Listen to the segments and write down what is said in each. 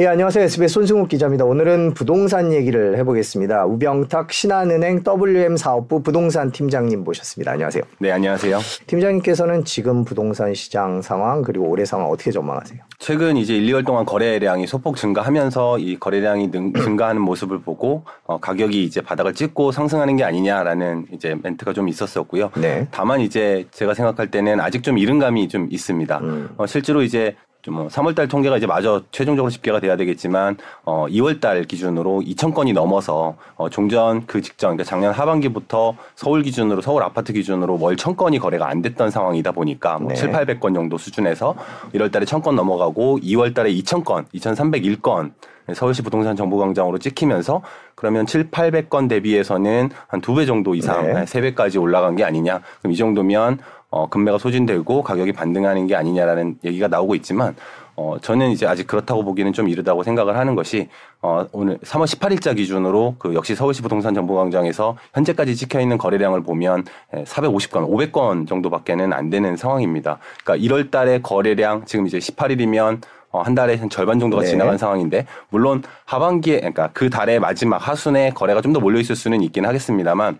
예, 안녕하세요. SBS 손승욱 기자입니다. 오늘은 부동산 얘기를 해보겠습니다. 우병탁 신한은행 WM 사업부 부동산 팀장님 모셨습니다. 안녕하세요. 네, 안녕하세요. 팀장님께서는 지금 부동산 시장 상황 그리고 올해 상황 어떻게 전망하세요? 최근 이제 1, 2월 동안 거래량이 소폭 증가하면서 이 거래량이 능, 증가하는 모습을 보고 어, 가격이 이제 바닥을 찍고 상승하는 게 아니냐라는 이제 멘트가 좀 있었었고요. 네. 다만 이제 제가 생각할 때는 아직 좀 이른 감이 좀 있습니다. 음. 어, 실제로 이제 좀 뭐 3월달 통계가 이제 마저 최종적으로 집계가 돼야 되겠지만 어 2월달 기준으로 2천 건이 넘어서 어 종전 그 직전 그러니까 작년 하반기부터 서울 기준으로 서울 아파트 기준으로 월 천 건이 거래가 안 됐던 상황이다 보니까 뭐 네. 7, 800건 정도 수준에서 1월달에 천 건 넘어가고 2월달에 2천 건, 2,301건 서울시 부동산 정보광장으로 찍히면서 그러면 7, 800건 대비해서는 한 두 배 정도 이상, 네. 한세 배까지 올라간 게 아니냐. 그럼 이 정도면 어, 금매가 소진되고 가격이 반등하는 게 아니냐라는 얘기가 나오고 있지만 어, 저는 이제 아직 그렇다고 보기는 좀 이르다고 생각을 하는 것이 어, 오늘 3월 18일자 기준으로 그 역시 서울시 부동산 정보광장에서 현재까지 찍혀 있는 거래량을 보면 예, 450건, 500건 정도밖에는 안 되는 상황입니다. 그러니까 1월 달에 거래량 지금 이제 18일이면 어, 한 달에 한 절반 정도가 네. 지나간 상황인데 물론 하반기에 그러니까 그 달의 마지막 하순에 거래가 좀 더 몰려 있을 수는 있긴 하겠습니다만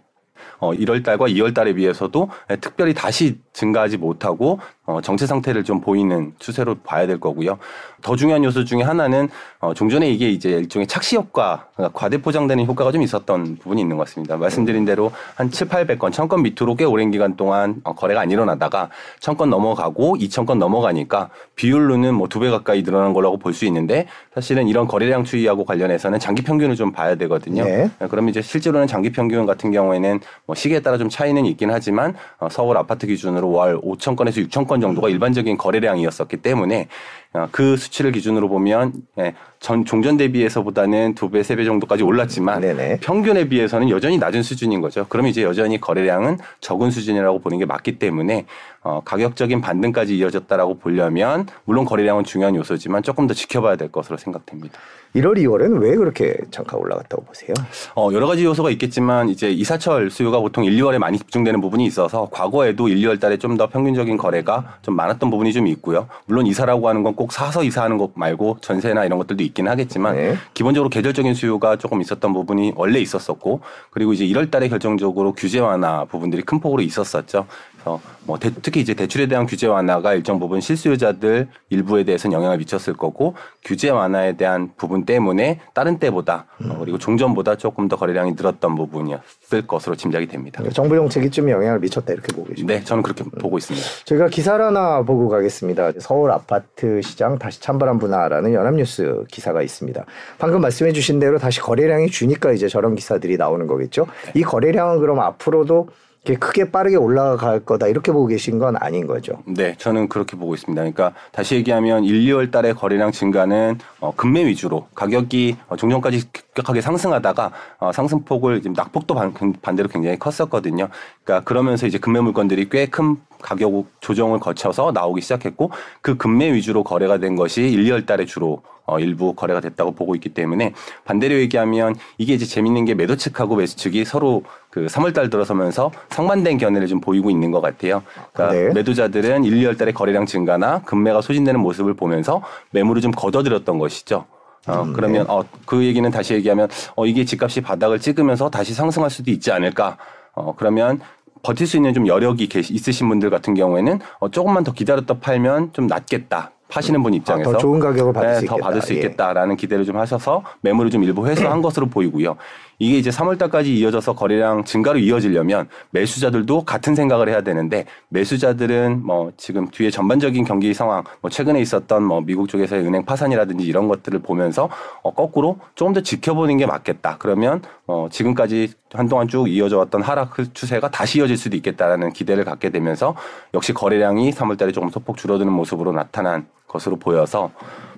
어, 1월 달과 2월 달에 비해서도 예, 특별히 다시 증가하지 못하고 어, 정체 상태를 좀 보이는 추세로 봐야 될 거고요. 더 중요한 요소 중에 하나는 어, 종전에 이게 이제 일종의 착시 효과, 그러니까 과대 포장되는 효과가 좀 있었던 부분이 있는 것 같습니다. 말씀드린 대로 한 7, 800건, 1000건 밑으로 꽤 오랜 기간 동안 어, 거래가 안 일어나다가 1000건 넘어가고 2000건 넘어가니까 비율로는 뭐 두 배 가까이 늘어난 거라고 볼 수 있는데 사실은 이런 거래량 추이하고 관련해서는 장기 평균을 좀 봐야 되거든요. 네. 그러면 이제 실제로는 장기 평균 같은 경우에는 뭐 시기에 따라 좀 차이는 있긴 하지만 어, 서울 아파트 기준으로 월 5천 건에서 6천 건 정도가 일반적인 거래량이었었기 때문에 어, 그 수치를 기준으로 보면 예, 전 종전 대비해서보다는 두 배, 세 배 정도까지 올랐지만 네네. 평균에 비해서는 여전히 낮은 수준인 거죠. 그러면 이제 여전히 거래량은 적은 수준이라고 보는 게 맞기 때문에 어, 가격적인 반등까지 이어졌다라고 보려면 물론 거래량은 중요한 요소지만 조금 더 지켜봐야 될 것으로 생각됩니다. 1월, 2월은 왜 그렇게 잠깐 올라갔다고 보세요? 어, 여러 가지 요소가 있겠지만 이제 이사철 수요가 보통 1, 2월에 많이 집중되는 부분이 있어서 과거에도 1, 2월 달에 좀 더 평균적인 거래가 좀 많았던 부분이 좀 있고요. 물론 이사라고 하는 건 꼭 사서 이사하는 것 말고 전세나 이런 것들도 있긴 하겠지만 네. 기본적으로 계절적인 수요가 조금 있었던 부분이 원래 있었었고 그리고 이제 1월 달에 결정적으로 규제 완화 부분들이 큰 폭으로 있었었죠. 그래서 뭐 대- 특히 이제 대출에 대한 규제 완화가 일정 부분 실수요자들 일부에 대해서는 영향을 미쳤을 거고 규제 완화에 대한 부분 때문에 다른 때보다 어, 그리고 종전보다 조금 더 거래량이 늘었던 부분이었을 것으로 짐작이 됩니다. 정부 정책이 좀 영향을 미쳤다 이렇게 보고 계십니다. 네, 저는 그렇게 보고 있습니다. 저희가 기사를 하나 보고 가겠습니다. 서울 아파트 시장 다시 찬바람 분화라는 연합뉴스 기사가 있습니다. 방금 말씀해 주신 대로 다시 거래량이 주니까 이제 저런 기사들이 나오는 거겠죠. 이 거래량은 그럼 앞으로도 크게 빠르게 올라갈 거다 이렇게 보고 계신 건 아닌 거죠. 네, 저는 그렇게 보고 있습니다. 그러니까 다시 얘기하면 1, 2월 달에 거래량 증가는 어, 금매 위주로 가격이 어, 종전까지 급격하게 상승하다가 어, 상승폭을 지금 낙폭도 반, 반대로 굉장히 컸었거든요. 그러니까 그러면서 이제 금매 물건들이 꽤 큰 가격 조정을 거쳐서 나오기 시작했고 그 금매 위주로 거래가 된 것이 1, 2월 달에 주로 어, 일부 거래가 됐다고 보고 있기 때문에 반대로 얘기하면 이게 이제 재밌는 게 매도 측하고 매수 측이 서로 그 3월 달 들어서면서 상반된 견해를 좀 보이고 있는 것 같아요. 그러니까 네. 매도자들은 1, 2월 달에 거래량 증가나 금매가 소진되는 모습을 보면서 매물을 좀 걷어들였던 것이죠. 어, 음, 그러면 어, 그 얘기는 다시 얘기하면 어, 이게 집값이 바닥을 찍으면서 다시 상승할 수도 있지 않을까. 어, 그러면 버틸 수 있는 좀 여력이 계시, 있으신 분들 같은 경우에는 어, 조금만 더 기다렸다 팔면 좀 낫겠다. 파시는 분 입장에서 아, 더 좋은 가격을 받을 네, 수 더. 받을 수 예. 있겠다라는 기대를 좀 하셔서 매물을 좀 일부 회수한 것으로 보이고요. 이게 이제 3월 달까지 이어져서 거래량 증가로 이어지려면 매수자들도 같은 생각을 해야 되는데 매수자들은 뭐 지금 뒤에 전반적인 경기 상황, 뭐 최근에 있었던 뭐 미국 쪽에서의 은행 파산이라든지 이런 것들을 보면서 어 거꾸로 조금 더 지켜보는 게 맞겠다. 그러면 어 지금까지 한동안 쭉 이어져 왔던 하락 추세가 다시 이어질 수도 있겠다라는 기대를 갖게 되면서 역시 거래량이 3월 달에 조금 소폭 줄어드는 모습으로 나타난 것으로 보여서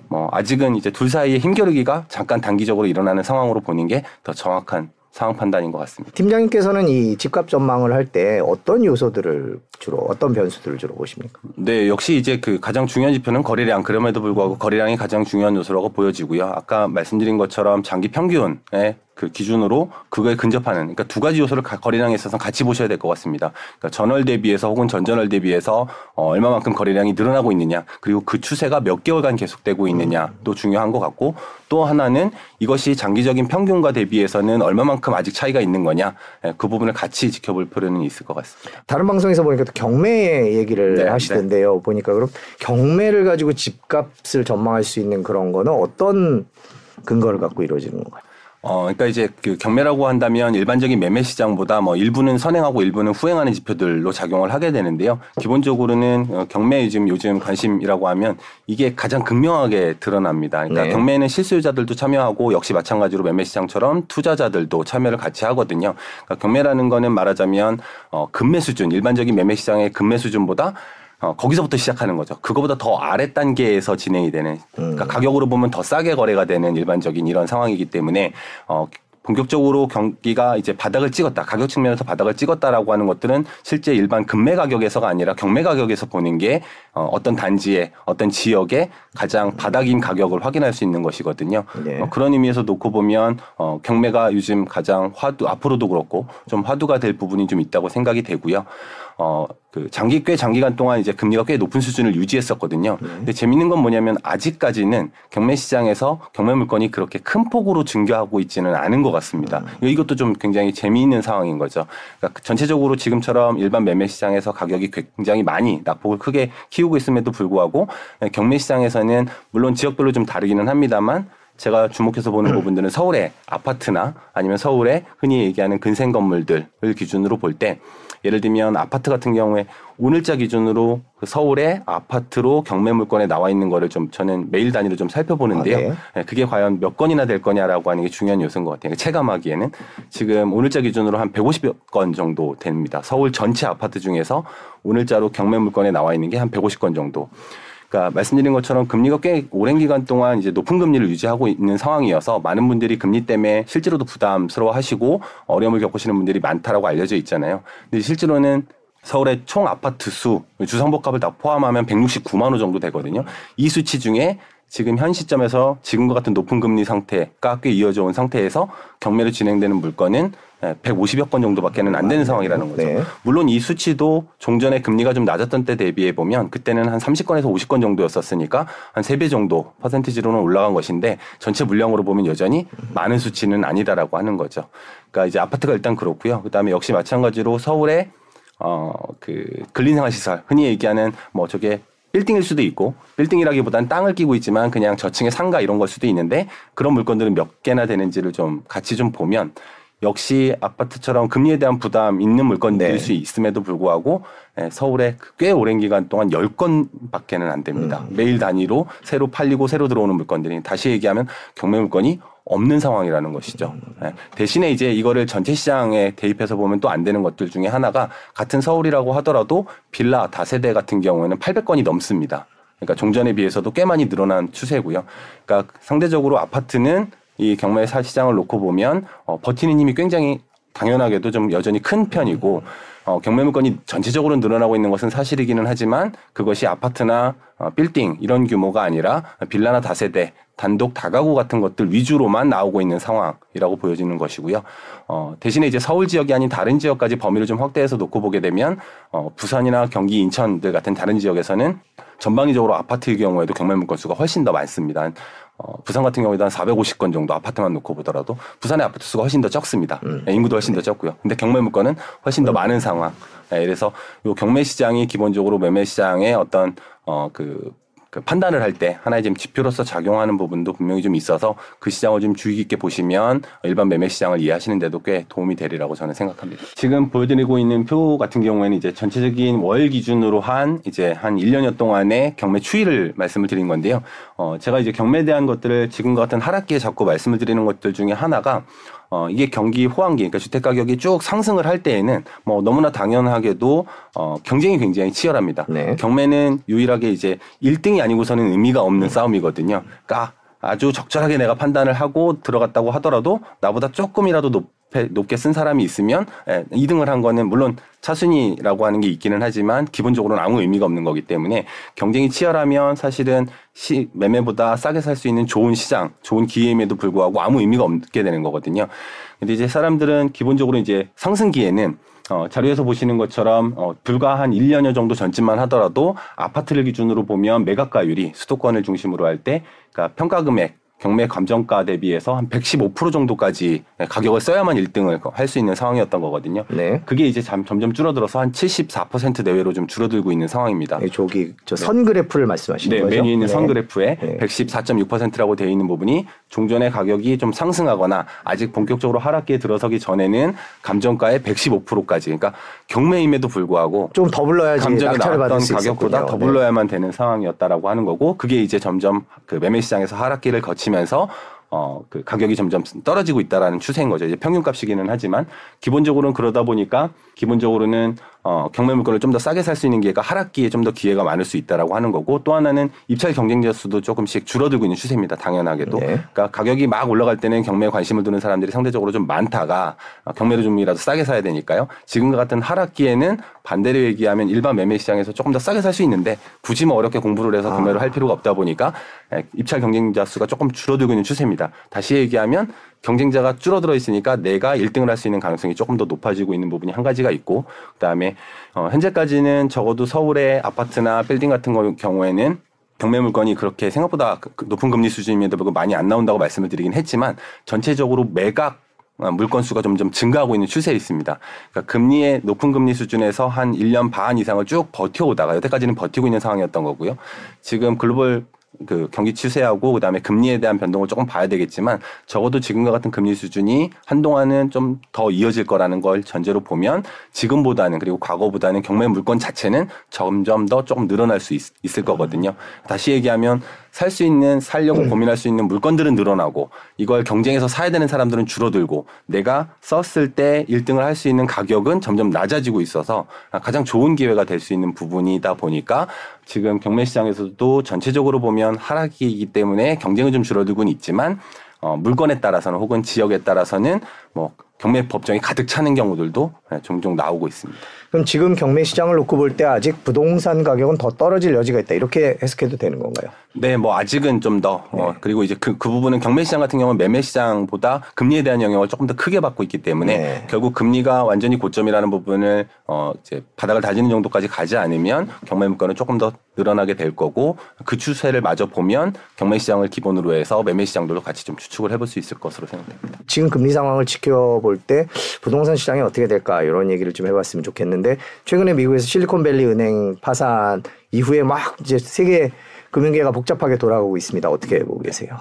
뭐 아직은 이제 둘 사이의 힘겨루기가 잠깐 단기적으로 일어나는 상황으로 보는 게 더 정확한 상황 판단인 것 같습니다. 팀장님께서는 이 집값 전망을 할 때 어떤 요소들을 주로 어떤 변수들을 주로 보십니까? 네, 역시 이제 그 가장 중요한 지표는 거래량. 그럼에도 불구하고 거래량이 가장 중요한 요소라고 보여지고요. 아까 말씀드린 것처럼 장기 평균에 그 기준으로 그거에 근접하는 그러니까 두 가지 요소를 거래량에 있어서 같이 보셔야 될 것 같습니다. 그러니까 전월 대비해서 혹은 전전월 대비해서 어, 얼마만큼 거래량이 늘어나고 있느냐 그리고 그 추세가 몇 개월간 계속되고 있느냐도 중요한 것 같고 또 하나는 이것이 장기적인 평균과 대비해서는 얼마만큼 아직 차이가 있는 거냐 예, 그 부분을 같이 지켜볼 필요는 있을 것 같습니다. 다른 방송에서 보니까 또 경매 얘기를 네, 하시던데요. 네. 보니까 그럼 경매를 가지고 집값을 전망할 수 있는 그런 거는 어떤 근거를 갖고 이루어지는 건가요? 어, 그러니까 이제 그 경매라고 한다면 일반적인 매매 시장보다 뭐 일부는 선행하고 일부는 후행하는 지표들로 작용을 하게 되는데요. 기본적으로는 어, 경매 지금 요즘 관심이라고 하면 이게 가장 극명하게 드러납니다. 그러니까 네. 경매는 실수요자들도 참여하고 역시 마찬가지로 매매 시장처럼 투자자들도 참여를 같이 하거든요. 그러니까 경매라는 거는 말하자면 어, 금매 수준 일반적인 매매 시장의 금매 수준보다 어, 거기서부터 시작하는 거죠. 그거보다 더 아래 단계에서 진행이 되는 그러니까 음. 가격으로 보면 더 싸게 거래가 되는 일반적인 이런 상황이기 때문에 어, 본격적으로 경기가 이제 바닥을 찍었다. 가격 측면에서 바닥을 찍었다라고 하는 것들은 실제 일반 금매 가격에서가 아니라 경매 가격에서 보는 게 어, 어떤 단지에 어떤 지역에 가장 바닥인 가격을 확인할 수 있는 것이거든요. 네. 어, 그런 의미에서 놓고 보면 어, 경매가 요즘 가장 화두 앞으로도 그렇고 좀 화두가 될 부분이 좀 있다고 생각이 되고요. 어, 그 장기 꽤 장기간 동안 이제 금리가 꽤 높은 수준을 유지했었거든요. 네. 근데 재밌는 건 뭐냐면 아직까지는 경매 시장에서 경매 물건이 그렇게 큰 폭으로 증가하고 있지는 않은 것 같습니다. 음. 이것도 좀 굉장히 재미있는 상황인 거죠. 그러니까 전체적으로 지금처럼 일반 매매 시장에서 가격이 굉장히 많이 낙폭을 크게 키우고 있음에도 불구하고 경매 시장에서는 물론 지역별로 좀 다르기는 합니다만 제가 주목해서 보는 부분들은 서울의 아파트나 아니면 서울의 흔히 얘기하는 근생 건물들을 기준으로 볼 때 예를 들면 아파트 같은 경우에 오늘자 기준으로 그 서울의 아파트로 경매 물건에 나와 있는 거를 좀 저는 매일 단위로 좀 살펴보는데요. 아, 네. 네. 그게 과연 몇 건이나 될 거냐라고 하는 게 중요한 요소인 것 같아요. 체감하기에는 지금 오늘자 기준으로 한 150건 정도 됩니다. 서울 전체 아파트 중에서 오늘자로 경매 물건에 나와 있는 게 한 150건 정도. 그러니까 말씀드린 것처럼 금리가 꽤 오랜 기간 동안 이제 높은 금리를 유지하고 있는 상황이어서 많은 분들이 금리 때문에 실제로도 부담스러워하시고 어려움을 겪으시는 분들이 많다라고 알려져 있잖아요. 근데 실제로는 서울의 총 아파트 수 주상복합을 다 포함하면 169만 호 정도 되거든요. 이 수치 중에 지금 현 시점에서 지금과 같은 높은 금리 상태가 꽤 이어져 온 상태에서 경매로 진행되는 물건은 150여 건 정도밖에는 안 되는 상황이라는 거죠. 네. 물론 이 수치도 종전에 금리가 좀 낮았던 때 대비해 보면 그때는 한 30건에서 50건 정도였었으니까 한 3배 정도 퍼센티지로는 올라간 것인데 전체 물량으로 보면 여전히 많은 수치는 아니다라고 하는 거죠. 그러니까 이제 아파트가 일단 그렇고요. 그다음에 역시 마찬가지로 서울에 어그 근린생활 시설 흔히 얘기하는 뭐 저게 빌딩일 수도 있고 빌딩이라기보다는 땅을 끼고 있지만 그냥 저층의 상가 이런 걸 수도 있는데 그런 물건들은 몇 개나 되는지를 좀 같이 좀 보면 역시 아파트처럼 금리에 대한 부담 있는 물건들일 네. 수 있음에도 불구하고 예, 서울에 꽤 오랜 기간 동안 10건밖에는 안 됩니다. 음. 매일 단위로 새로 팔리고 새로 들어오는 물건들이 다시 얘기하면 경매 물건이 없는 상황이라는 것이죠. 음. 대신에 이제 이거를 전체 시장에 대입해서 보면 또 안 되는 것들 중에 하나가 같은 서울이라고 하더라도 빌라 다세대 같은 경우에는 800건이 넘습니다. 그러니까 종전에 비해서도 꽤 많이 늘어난 추세고요. 그러니까 상대적으로 아파트는 이 경매 사 시장을 놓고 보면 어, 버티는 힘이 굉장히 당연하게도 좀 여전히 큰 편이고 어, 경매 물건이 전체적으로 늘어나고 있는 것은 사실이기는 하지만 그것이 아파트나 어, 빌딩 이런 규모가 아니라 빌라나 다세대 단독 다가구 같은 것들 위주로만 나오고 있는 상황이라고 보여지는 것이고요. 어, 대신에 이제 서울 지역이 아닌 다른 지역까지 범위를 좀 확대해서 놓고 보게 되면 어, 부산이나 경기, 인천들 같은 다른 지역에서는 전방위적으로 아파트의 경우에도 경매 물건 수가 훨씬 더 많습니다. 어, 부산 같은 경우에도 한 450건 정도 아파트만 놓고 보더라도 부산의 아파트 수가 훨씬 더 적습니다. 음. 네, 인구도 훨씬 더 적고요. 근데 경매 물건은 훨씬 더 음. 많은 상황. 네, 그래서 요 경매 시장이 기본적으로 매매 시장의 어떤 어 그 그 판단을 할 때 하나의 지금 지표로서 작용하는 부분도 분명히 좀 있어서 그 시장을 좀 주의 깊게 보시면 일반 매매 시장을 이해하시는데도 꽤 도움이 되리라고 저는 생각합니다. 지금 보여드리고 있는 표 같은 경우에는 이제 전체적인 월 기준으로 한 이제 한 1년여 동안의 경매 추이를 말씀을 드린 건데요. 어, 제가 이제 경매에 대한 것들을 지금과 같은 하락기에 자꾸 말씀을 드리는 것들 중에 하나가 어, 이게 경기 호황기, 그러니까 주택 가격이 쭉 상승을 할 때에는 뭐 너무나 당연하게도 어, 경쟁이 굉장히 치열합니다. 네. 경매는 유일하게 이제 1등이 아니고서는 의미가 없는 네. 싸움이거든요. 그러니까 아주 적절하게 내가 판단을 하고 들어갔다고 하더라도 나보다 조금이라도 높 높게, 높게 쓴 사람이 있으면 예, 2등을 한 거는 물론 차순위라고 하는 게 있기는 하지만 기본적으로는 아무 의미가 없는 거기 때문에 경쟁이 치열하면 사실은 시, 매매보다 싸게 살 수 있는 좋은 시장, 좋은 기회임에도 불구하고 아무 의미가 없게 되는 거거든요. 근데 이제 사람들은 기본적으로 이제 상승기에는 어, 자료에서 보시는 것처럼 어, 불과 한 1년여 정도 전쯤만 하더라도 아파트를 기준으로 보면 매각가율이 수도권을 중심으로 할 때 그러니까 평가 금액 경매 감정가 대비해서 한 115% 정도까지 가격을 써야만 1등을 할 수 있는 상황이었던 거거든요. 네. 그게 이제 점점 줄어들어서 한 74% 내외로 좀 줄어들고 있는 상황입니다. 네, 저기 저선 그래프를 말씀하시는 네, 거죠? 메뉴 있는 네. 선 그래프에 네. 114.6%라고 되어 있는 부분이 종전의 가격이 좀 상승하거나 아직 본격적으로 하락기에 들어서기 전에는 감정가의 115%까지 그러니까 경매임에도 불구하고 좀 더 불러야지 받을 나왔던 수 가격보다 있었군요. 더 네. 불러야만 되는 상황이었다라고 하는 거고 그게 이제 점점 그 매매 시장에서 하락기를 거치 면서 어, 그 가격이 점점 떨어지고 있다라는 추세인 거죠. 이제 평균값이기는 하지만 기본적으로는 그러다 보니까 기본적으로는 어, 경매 물건을 좀 더 싸게 살 수 있는 기회가 하락기에 좀 더 기회가 많을 수 있다라고 하는 거고 또 하나는 입찰 경쟁자 수도 조금씩 줄어들고 있는 추세입니다. 당연하게도. 네. 그러니까 가격이 막 올라갈 때는 경매에 관심을 두는 사람들이 상대적으로 좀 많다가 어, 경매를 좀이라도 싸게 사야 되니까요. 지금과 같은 하락기에는 반대로 얘기하면 일반 매매 시장에서 조금 더 싸게 살 수 있는데 굳이 뭐 어렵게 공부를 해서 구매를 아. 할 필요가 없다 보니까 에, 입찰 경쟁자 수가 조금 줄어들고 있는 추세입니다. 다시 얘기하면 경쟁자가 줄어들어 있으니까 내가 1등을 할 수 있는 가능성이 조금 더 높아지고 있는 부분이 한 가지가 있고 그다음에 어, 현재까지는 적어도 서울의 아파트나 빌딩 같은 거- 경우에는 경매 물건이 그렇게 생각보다 그- 그 높은 금리 수준임에도 불구하고 많이 안 나온다고 말씀을 드리긴 했지만 전체적으로 매각 어, 물건 수가 점점 증가하고 있는 추세에 있습니다. 그러니까 금리의 높은 금리 수준에서 한 1년 반 이상을 쭉 버텨오다가 여태까지는 버티고 있는 상황이었던 거고요. 지금 글로벌 그 경기 추세하고 그다음에 금리에 대한 변동을 조금 봐야 되겠지만 적어도 지금과 같은 금리 수준이 한동안은 좀 더 이어질 거라는 걸 전제로 보면 지금보다는 그리고 과거보다는 경매 물건 자체는 점점 더 조금 늘어날 수 있, 을 거거든요. 다시 얘기하면 살 수 있는 살려고 고민할 수 있는 물건들은 늘어나고 이걸 경쟁에서 사야 되는 사람들은 줄어들고 내가 썼을 때 1등을 할 수 있는 가격은 점점 낮아지고 있어서 가장 좋은 기회가 될 수 있는 부분이다 보니까 지금 경매 시장에서도 전체적으로 보면 하락이기 때문에 경쟁은 좀 줄어들고는 있지만 어, 물건에 따라서는 혹은 지역에 따라서는 뭐 경매 법정이 가득 차는 경우들도 예, 종종 나오고 있습니다. 그럼 지금 경매 시장을 놓고 볼 때 아직 부동산 가격은 더 떨어질 여지가 있다. 이렇게 해석해도 되는 건가요? 네, 뭐 아직은 좀더 어, 네. 그리고 이제 그, 그 부분은 경매 시장 같은 경우는 매매 시장보다 금리에 대한 영향을 조금 더 크게 받고 있기 때문에 네. 결국 금리가 완전히 고점이라는 부분을 어 이제 바닥을 다지는 정도까지 가지 않으면 경매 물건은 조금 더 늘어나게 될 거고 그 추세를 마저 보면 경매 시장을 기본으로 해서 매매 시장들도 같이 좀 추측을 해볼 수 있을 것으로 생각됩니다. 지금 금리 상황을 지켜볼 때 부동산 시장이 어떻게 될까 이런 얘기를 좀 해봤으면 좋겠는데 최근에 미국에서 실리콘밸리 은행 파산 이후에 막 이제 세계 금융계가 복잡하게 돌아가고 있습니다. 어떻게 보고 계세요?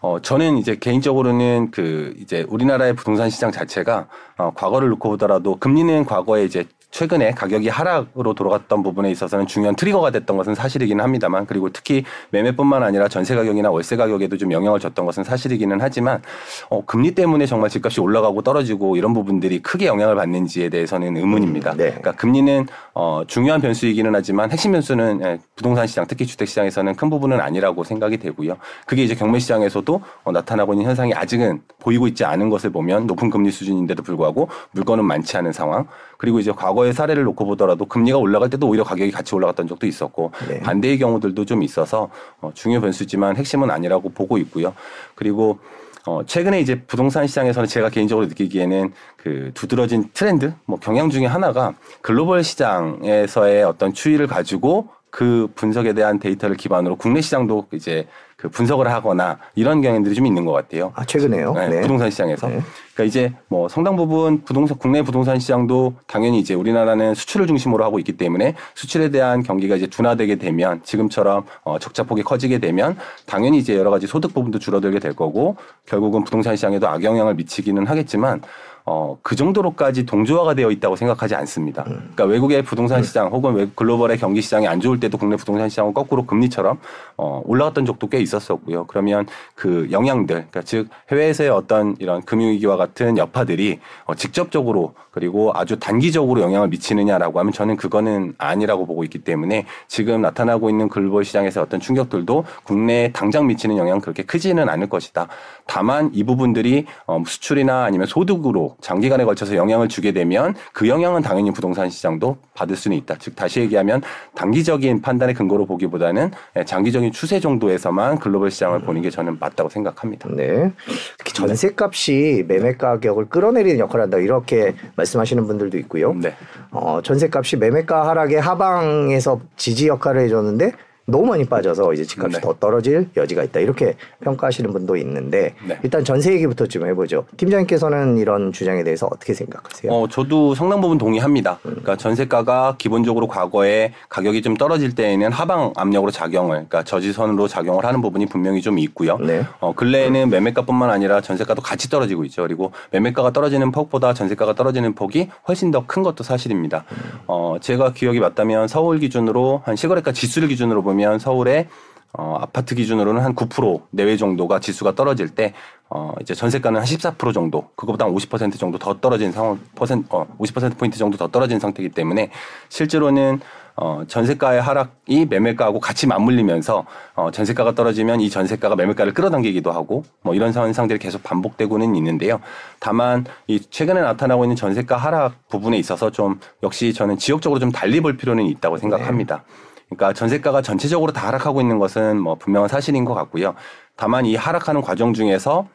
어, 저는 이제 개인적으로는 그 이제 우리나라의 부동산 시장 자체가 어, 과거를 놓고 보더라도 금리는 과거에 이제 최근에 가격이 하락으로 돌아갔던 부분에 있어서는 중요한 트리거가 됐던 것은 사실이기는 합니다만 그리고 특히 매매뿐만 아니라 전세 가격이나 월세 가격에도 좀 영향을 줬던 것은 사실이기는 하지만 어, 금리 때문에 정말 집값이 올라가고 떨어지고 이런 부분들이 크게 영향을 받는지에 대해서는 의문입니다. 음, 네. 그러니까 금리는 어, 중요한 변수이기는 하지만 핵심 변수는 예, 부동산 시장 특히 주택 시장에서는 큰 부분은 아니라고 생각이 되고요. 그게 이제 경매 시장에서도 어, 나타나고 있는 현상이 아직은 보이고 있지 않은 것을 보면 높은 금리 수준인데도 불구하고 물건은 많지 않은 상황. 그리고 이제 과거의 사례를 놓고 보더라도 금리가 올라갈 때도 오히려 가격이 같이 올라갔던 적도 있었고 네. 반대의 경우들도 좀 있어서 어, 중요 변수지만 핵심은 아니라고 보고 있고요. 그리고 어, 최근에 이제 부동산 시장에서는 제가 개인적으로 느끼기에는 그 두드러진 트렌드, 뭐 경향 중에 하나가 글로벌 시장에서의 어떤 추이를 가지고 그 분석에 대한 데이터를 기반으로 국내 시장도 이제 그 분석을 하거나 이런 경향들이 좀 있는 것 같아요. 아 최근에요? 네, 네. 부동산 시장에서. 네. 그러니까 이제 뭐 상당 부분 부동산 국내 부동산 시장도 당연히 이제 우리나라는 수출을 중심으로 하고 있기 때문에 수출에 대한 경기가 이제 둔화되게 되면 지금처럼 어 적자폭이 커지게 되면 당연히 이제 여러 가지 소득 부분도 줄어들게 될 거고 결국은 부동산 시장에도 악영향을 미치기는 하겠지만 어, 그 정도로까지 동조화가 되어 있다고 생각하지 않습니다. 그러니까 외국의 부동산 시장 혹은 외- 글로벌의 경기 시장이 안 좋을 때도 국내 부동산 시장은 거꾸로 금리처럼 어, 올라갔던 적도 꽤 있었었고요. 그러면 그 영향들, 그러니까 즉 해외에서의 어떤 이런 금융위기와 같은 여파들이 어, 직접적으로 그리고 아주 단기적으로 영향을 미치느냐라고 하면 저는 그거는 아니라고 보고 있기 때문에 지금 나타나고 있는 글로벌 시장에서 어떤 충격들도 국내에 당장 미치는 영향은 그렇게 크지는 않을 것이다. 다만 이 부분들이 어, 수출이나 아니면 소득으로 계속 장기간에 걸쳐서 영향을 주게 되면 그 영향은 당연히 부동산 시장도 받을 수는 있다. 즉 다시 얘기하면 단기적인 판단의 근거로 보기보다는 예, 장기적인 추세 정도에서만 글로벌 시장을 보는 게 저는 맞다고 생각합니다. 네. 특히 전세값이 매매 가격을 끌어내리는 역할을 한다 이렇게 말씀하시는 분들도 있고요. 네. 어, 전세값이 매매가 하락의 하방에서 지지 역할을 해줬는데 너무 많이 빠져서 이제 집값이 네. 더 떨어질 여지가 있다 이렇게 평가하시는 분도 있는데 네. 일단 전세 얘기부터 좀 해보죠. 팀장님께서는 이런 주장에 대해서 어떻게 생각하세요? 어, 저도 상당 부분 동의합니다. 그러니까 전세가가 기본적으로 과거에 가격이 좀 떨어질 때에는 하방 압력으로 작용을, 그러니까 저지선으로 작용을 하는 부분이 분명히 좀 있고요. 네. 어, 근래에는 매매가뿐만 아니라 전세가도 같이 떨어지고 있죠. 그리고 매매가가 떨어지는 폭보다 전세가가 떨어지는 폭이 훨씬 더 큰 것도 사실입니다. 어, 제가 기억이 맞다면 서울 기준으로 한 실거래가 지수를 기준으로 보면 서울의 어, 아파트 기준으로는 한 9% 내외 정도가 지수가 떨어질 때, 어, 이제 전세가는 한 14% 정도, 그거보다 한 50% 정도 더 떨어진 상황, 퍼센트, 어, 50%포인트 정도 더 떨어진 상태이기 때문에 실제로는 어, 전세가의 하락이 매매가하고 같이 맞물리면서 어, 전세가가 떨어지면 이 전세가가 매매가를 끌어당기기도 하고 뭐 이런 현상들이 계속 반복되고는 있는데요. 다만 이 최근에 나타나고 있는 전세가 하락 부분에 있어서 좀 역시 저는 지역적으로 좀 달리 볼 필요는 있다고 생각합니다. 그러니까 전세가가 전체적으로 다 하락하고 있는 것은 뭐 분명한 사실인 것 같고요. 다만 이 하락하는 과정 중에서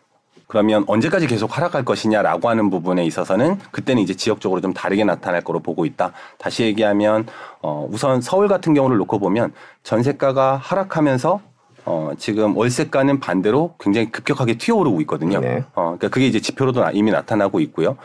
그러면 언제까지 계속 하락할 것이냐라고 하는 부분에 있어서는 그때는 이제 지역적으로 좀 다르게 나타날 거로 보고 있다. 다시 얘기하면 어 우선 서울 같은 경우를 놓고 보면 전세가가 하락하면서 어 지금 월세가는 반대로 굉장히 급격하게 튀어오르고 있거든요. 네. 어 그러니까 그게 이제 지표로도 나- 이미 나타나고 있고요.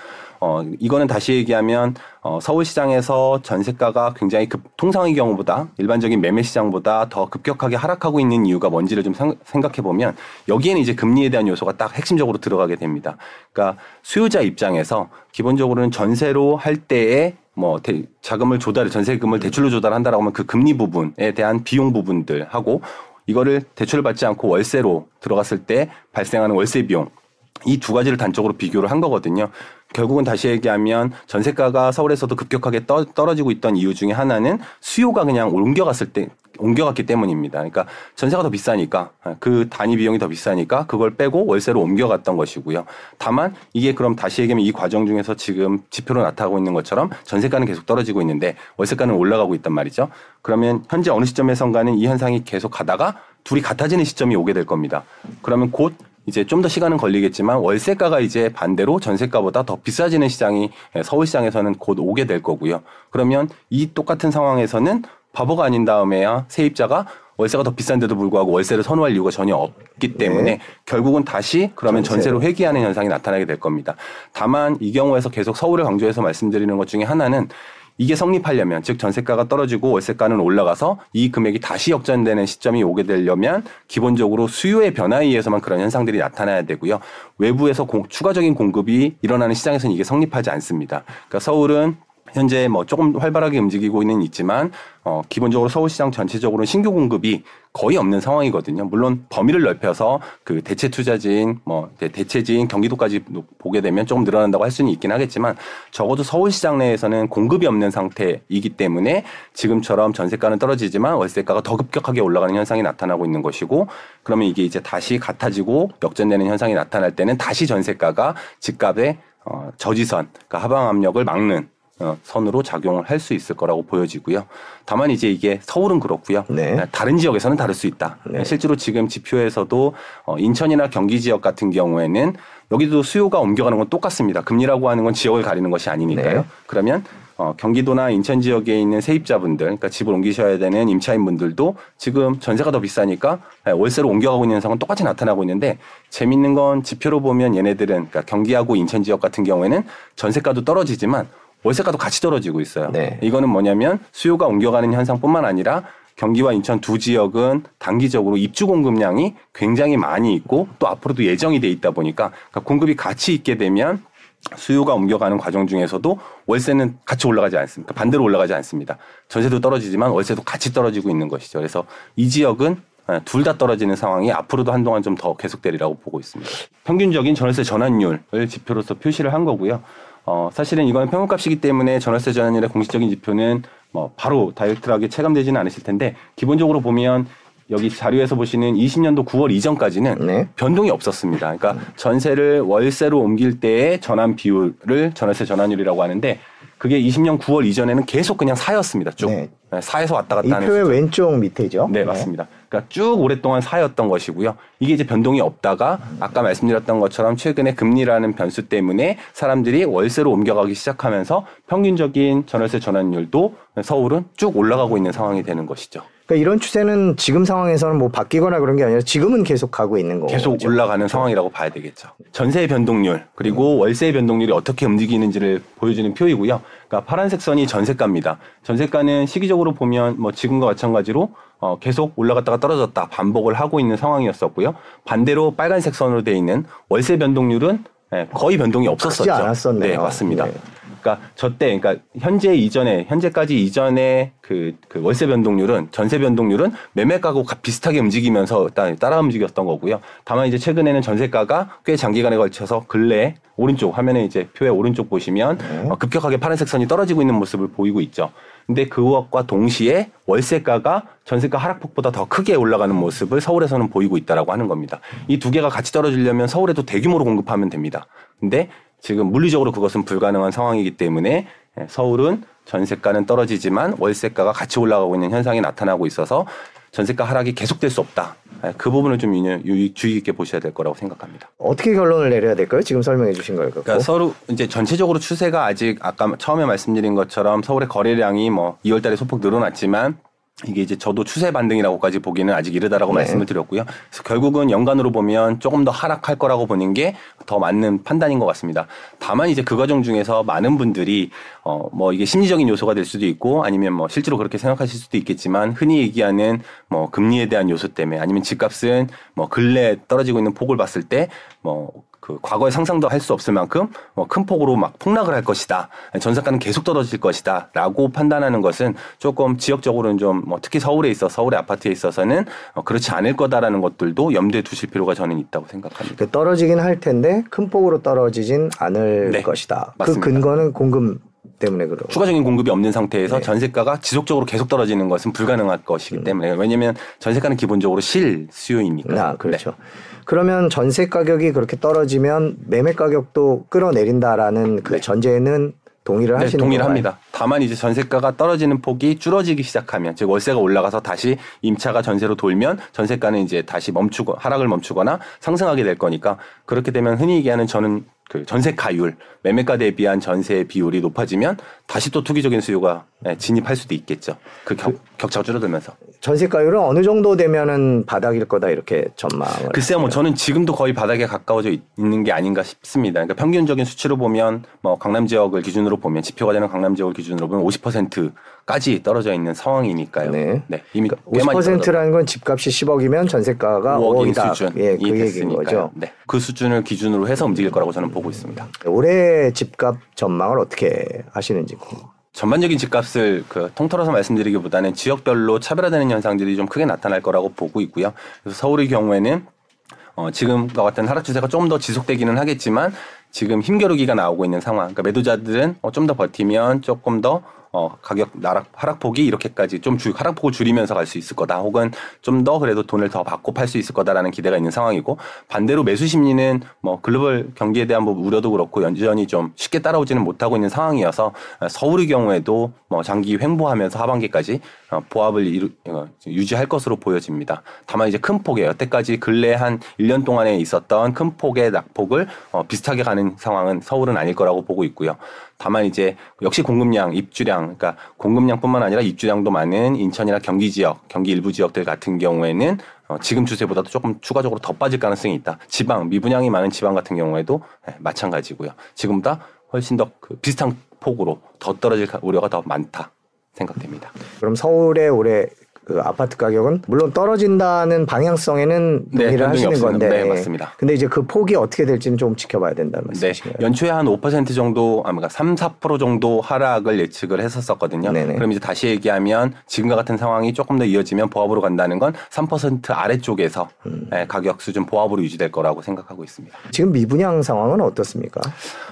어 이거는 다시 얘기하면 어 서울 시장에서 전세가가 굉장히 급 통상의 경우보다 일반적인 매매 시장보다 더 급격하게 하락하고 있는 이유가 뭔지를 좀 생- 생각해 보면 여기에는 이제 금리에 대한 요소가 딱 핵심적으로 들어가게 됩니다. 그러니까 수요자 입장에서 기본적으로는 전세로 할 때에 뭐 대- 자금을 조달 전세금을 대출로 조달한다라고 하면 그 금리 부분에 대한 비용 부분들 하고 이거를 대출을 받지 않고 월세로 들어갔을 때 발생하는 월세 비용 이 두 가지를 단적으로 비교를 한 거거든요. 결국은 다시 얘기하면 전세가가 서울에서도 급격하게 떠, 떨어지고 있던 이유 중에 하나는 수요가 그냥 옮겨갔을 때 옮겨갔기 때문입니다. 그러니까 전세가 더 비싸니까 그 단위 비용이 더 비싸니까 그걸 빼고 월세로 옮겨갔던 것이고요. 다만 이게 그럼 다시 얘기하면 이 과정 중에서 지금 지표로 나타나고 있는 것처럼 전세가는 계속 떨어지고 있는데 월세가는 올라가고 있단 말이죠. 그러면 현재 어느 시점에선가는 이 현상이 계속 가다가 둘이 같아지는 시점이 오게 될 겁니다. 그러면 곧 이제 좀 더 시간은 걸리겠지만 월세가가 이제 반대로 전세가보다 더 비싸지는 시장이 예, 서울 시장에서는 곧 오게 될 거고요. 그러면 이 똑같은 상황에서는 바보가 아닌 다음에야 세입자가 월세가 더 비싼데도 불구하고 월세를 선호할 이유가 전혀 없기 때문에 네. 결국은 다시 그러면 전세로. 전세로 회귀하는 현상이 나타나게 될 겁니다. 다만 이 경우에서 계속 서울을 강조해서 말씀드리는 것 중에 하나는 이게 성립하려면 즉 전세가가 떨어지고 월세가는 올라가서 이 금액이 다시 역전되는 시점이 오게 되려면 기본적으로 수요의 변화에 의해서만 그런 현상들이 나타나야 되고요. 외부에서 공- 추가적인 공급이 일어나는 시장에서는 이게 성립하지 않습니다. 그러니까 서울은 현재 뭐 조금 활발하게 움직이고는 있지만 어 기본적으로 서울시장 전체적으로는 신규 공급이 거의 없는 상황이거든요. 물론 범위를 넓혀서 그 대체 투자지인 뭐 대- 대체지인 경기도까지 보게 되면 조금 늘어난다고 할 수는 있긴 하겠지만 적어도 서울시장 내에서는 공급이 없는 상태이기 때문에 지금처럼 전세가는 떨어지지만 월세가가 더 급격하게 올라가는 현상이 나타나고 있는 것이고 그러면 이게 이제 다시 같아지고 역전되는 현상이 나타날 때는 다시 전세가가 집값의 어 저지선, 그러니까 하방 압력을 막는 어, 선으로 작용을 할 수 있을 거라고 보여지고요. 다만 이제 이게 서울은 그렇고요. 네. 다른 지역에서는 다를 수 있다. 네. 실제로 지금 지표에서도 어, 인천이나 경기 지역 같은 경우에는 여기도 수요가 옮겨가는 건 똑같습니다. 금리라고 하는 건 지역을 가리는 것이 아니니까요. 네. 그러면 어, 경기도나 인천 지역에 있는 세입자분들, 그러니까 집을 옮기셔야 되는 임차인분들도 지금 전세가 더 비싸니까 예, 월세로 옮겨가고 있는 현상은 똑같이 나타나고 있는데 재밌는 건 지표로 보면 얘네들은 그러니까 경기하고 인천 지역 같은 경우에는 전세가도 떨어지지만 월세가도 같이 떨어지고 있어요. 네. 이거는 뭐냐면 수요가 옮겨가는 현상뿐만 아니라 경기와 인천 두 지역은 단기적으로 입주 공급량이 굉장히 많이 있고 또 앞으로도 예정이 돼 있다 보니까 그러니까 공급이 같이 있게 되면 수요가 옮겨가는 과정 중에서도 월세는 같이 올라가지 않습니다. 반대로 올라가지 않습니다. 전세도 떨어지지만 월세도 같이 떨어지고 있는 것이죠. 그래서 이 지역은 둘 다 떨어지는 상황이 앞으로도 한동안 좀 더 계속되리라고 보고 있습니다. 평균적인 전월세 전환율을 지표로서 표시를 한 거고요. 어, 사실은 이거는 평균값이기 때문에 전월세 전환율의 공식적인 지표는 뭐 바로 다이렉트하게 체감되지는 않으실 텐데 기본적으로 보면 여기 자료에서 보시는 20년도 9월 이전까지는 네. 변동이 없었습니다. 그러니까 전세를 월세로 옮길 때의 전환 비율을 전월세 전환율이라고 하는데 그게 20년 9월 이전에는 계속 그냥 사였습니다. 쭉 네. 네, 사에서 왔다 이 갔다 하는 표의 수준. 왼쪽 밑에죠. 네, 맞습니다. 그러니까 쭉 오랫동안 사였던 것이고요. 이게 이제 변동이 없다가 아까 말씀드렸던 것처럼 최근에 금리라는 변수 때문에 사람들이 월세로 옮겨가기 시작하면서 평균적인 전월세 전환율도 서울은 쭉 올라가고 있는 상황이 되는 것이죠. 그러니까 이런 추세는 지금 상황에서는 뭐 바뀌거나 그런 게 아니라 지금은 계속 가고 있는 거죠. 계속 올라가는 상황이라고 봐야 되겠죠. 전세의 변동률 그리고 월세의 변동률이 어떻게 움직이는지를 보여주는 표이고요. 그러니까 파란색 선이 전세가입니다. 전세가는 시기적으로 보면 뭐 지금과 마찬가지로 어, 계속 올라갔다가 떨어졌다 반복을 하고 있는 상황이었었고요. 반대로 빨간색 선으로 되어 있는 월세 변동률은 예, 거의 변동이 없었었죠. 않았었네요. 네, 맞습니다. 네. 그러니까 저때 그러니까 현재 이전에 현재까지 이전에 그, 그 월세 변동률은 전세 변동률은 매매가하고 가- 비슷하게 움직이면서 따- 따라 움직였던 거고요. 다만 이제 최근에는 전세가가 꽤 장기간에 걸쳐서 근래 오른쪽 화면에 이제 표의 오른쪽 보시면 네. 어, 급격하게 파란색 선이 떨어지고 있는 모습을 보이고 있죠. 근데 그것과 동시에 월세가가 전세가 하락폭보다 더 크게 올라가는 모습을 서울에서는 보이고 있다라고 하는 겁니다. 이 두 개가 같이 떨어지려면 서울에도 대규모로 공급하면 됩니다. 근데 지금 물리적으로 그것은 불가능한 상황이기 때문에 예, 서울은 전세가는 떨어지지만 월세가가 같이 올라가고 있는 현상이 나타나고 있어서 전세가 하락이 계속될 수 없다. 예, 그 부분을 좀 유의- 주의 깊게 보셔야 될 거라고 생각합니다. 어떻게 결론을 내려야 될까요? 지금 설명해 주신 걸 갖고. 그러니까 서로 이제 전체적으로 추세가 아직 아까 처음에 말씀드린 것처럼 서울의 거래량이 뭐 2월달에 소폭 늘어났지만 이게 이제 저도 추세 반등이라고까지 보기는 아직 이르다라고 네. 말씀을 드렸고요. 그래서 결국은 연간으로 보면 조금 더 하락할 거라고 보는 게 더 맞는 판단인 것 같습니다. 다만 이제 그 과정 중에서 많은 분들이 어 뭐 이게 심리적인 요소가 될 수도 있고 아니면 뭐 실제로 그렇게 생각하실 수도 있겠지만 흔히 얘기하는 뭐 금리에 대한 요소 때문에 아니면 집값은 뭐 근래 떨어지고 있는 폭을 봤을 때 뭐 그 과거에 상상도 할 수 없을 만큼 뭐큰 폭으로 막 폭락을 할 것이다. 전세가는 계속 떨어질 것이다 라고 판단하는 것은 조금 지역적으로는 좀 뭐 특히 서울에 있어 서울의 아파트에 있어서는 어 그렇지 않을 거다라는 것들도 염두에 두실 필요가 저는 있다고 생각합니다. 그 떨어지긴 할 텐데 큰 폭으로 떨어지진 않을 네, 것이다. 맞습니다. 그 근거는 공급 때문에 그런. 추가적인 공급이 없는 상태에서 네. 전세가가 지속적으로 계속 떨어지는 것은 불가능할 것이기 때문에 왜냐하면 전세가는 기본적으로 실 수요이니까. 음. 네. 아, 그렇죠. 그러면 전세 가격이 그렇게 떨어지면 매매 가격도 끌어내린다라는 그 전제는 동의를 네, 하시는 동의를? 합니다. 다만 이제 전세가가 떨어지는 폭이 줄어지기 시작하면 즉 월세가 올라가서 다시 임차가 전세로 돌면 전세가는 이제 다시 멈추고 하락을 멈추거나 상승하게 될 거니까 그렇게 되면 흔히 얘기하는 저는 그 전세 가율 매매가 대비한 전세 비율이 높아지면 다시 또 투기적인 수요가 예, 진입할 수도 있겠죠. 그 격, 격차가 줄어들면서. 전세 가율은 어느 정도 되면은 바닥일 거다 이렇게 전망을. 글쎄요, 뭐 저는 지금도 거의 바닥에 가까워져 있- 있는 게 아닌가 싶습니다. 그러니까 평균적인 수치로 보면 뭐 강남 지역을 기준으로 보면 지표가 되는 강남 지역을 기준으로 보면 50%까지 떨어져 있는 상황이니까요. 네. 이미 꽤 많이 50%라는 건 집값이 10억이면 전세가가 5억인 5억이다. 수준이 예, 그 얘기인. 거죠. 네. 그 수준을 기준으로 해서 움직일 거라고 저는 보고 있습니다. 올해 집값 전망을 어떻게 하시는지 궁금. 전반적인 집값을 그 통틀어서 말씀드리기보다는 지역별로 차별화되는 현상들이 좀 크게 나타날 거라고 보고 있고요. 그래서 서울의 경우에는 어, 지금과 같은 하락 추세가 좀더 지속되기는 하겠지만 지금 힘겨루기가 나오고 있는 상황. 그러니까 매도자들은 어, 좀 더 버티면 조금 더 어, 가격 나락 하락폭이 이렇게까지 좀 줄, 하락폭을 줄이면서 갈 수 있을 거다. 혹은 좀 더 그래도 돈을 더 받고 팔 수 있을 거다라는 기대가 있는 상황이고 반대로 매수 심리는 뭐 글로벌 경기에 대한 뭐 우려도 그렇고 여전히 좀 쉽게 따라오지는 못하고 있는 상황이어서 어, 서울의 경우에도 뭐 장기 횡보하면서 하반기까지 어, 보합을 이루, 어, 유지할 것으로 보여집니다. 다만 이제 큰 폭의 여태까지 근래 한 1년 동안에 있었던 큰 폭의 낙폭을 어, 비슷하게 가는 상황은 서울은 아닐 거라고 보고 있고요. 다만 이제 역시 공급량, 입주량, 그러니까 공급량뿐만 아니라 입주량도 많은 인천이나 경기 지역, 경기 일부 지역들 같은 경우에는 어, 지금 추세보다도 조금 추가적으로 더 빠질 가능성이 있다. 지방, 미분양이 많은 지방 같은 경우에도 네, 마찬가지고요. 지금보다 훨씬 더 그 비슷한 폭으로 더 떨어질 가- 우려가 더 많다 생각됩니다. 그럼 서울의 올해 그 아파트 가격은 물론 떨어진다는 방향성에는 네, 동의를 변동이 하시는 없습니다. 건데 네, 맞습니다. 근데 이제 그 폭이 어떻게 될지는 좀 지켜봐야 된다는 네, 말씀이신가요? 연초에 한 5% 정도, 아, 그러니까 3, 4% 정도 하락을 예측을 했었었거든요. 네네. 그럼 이제 다시 얘기하면 지금과 같은 상황이 조금 더 이어지면 보합으로 간다는 건 3% 아래쪽에서 음. 예, 가격 수준 보합으로 유지될 거라고 생각하고 있습니다. 지금 미분양 상황은 어떻습니까?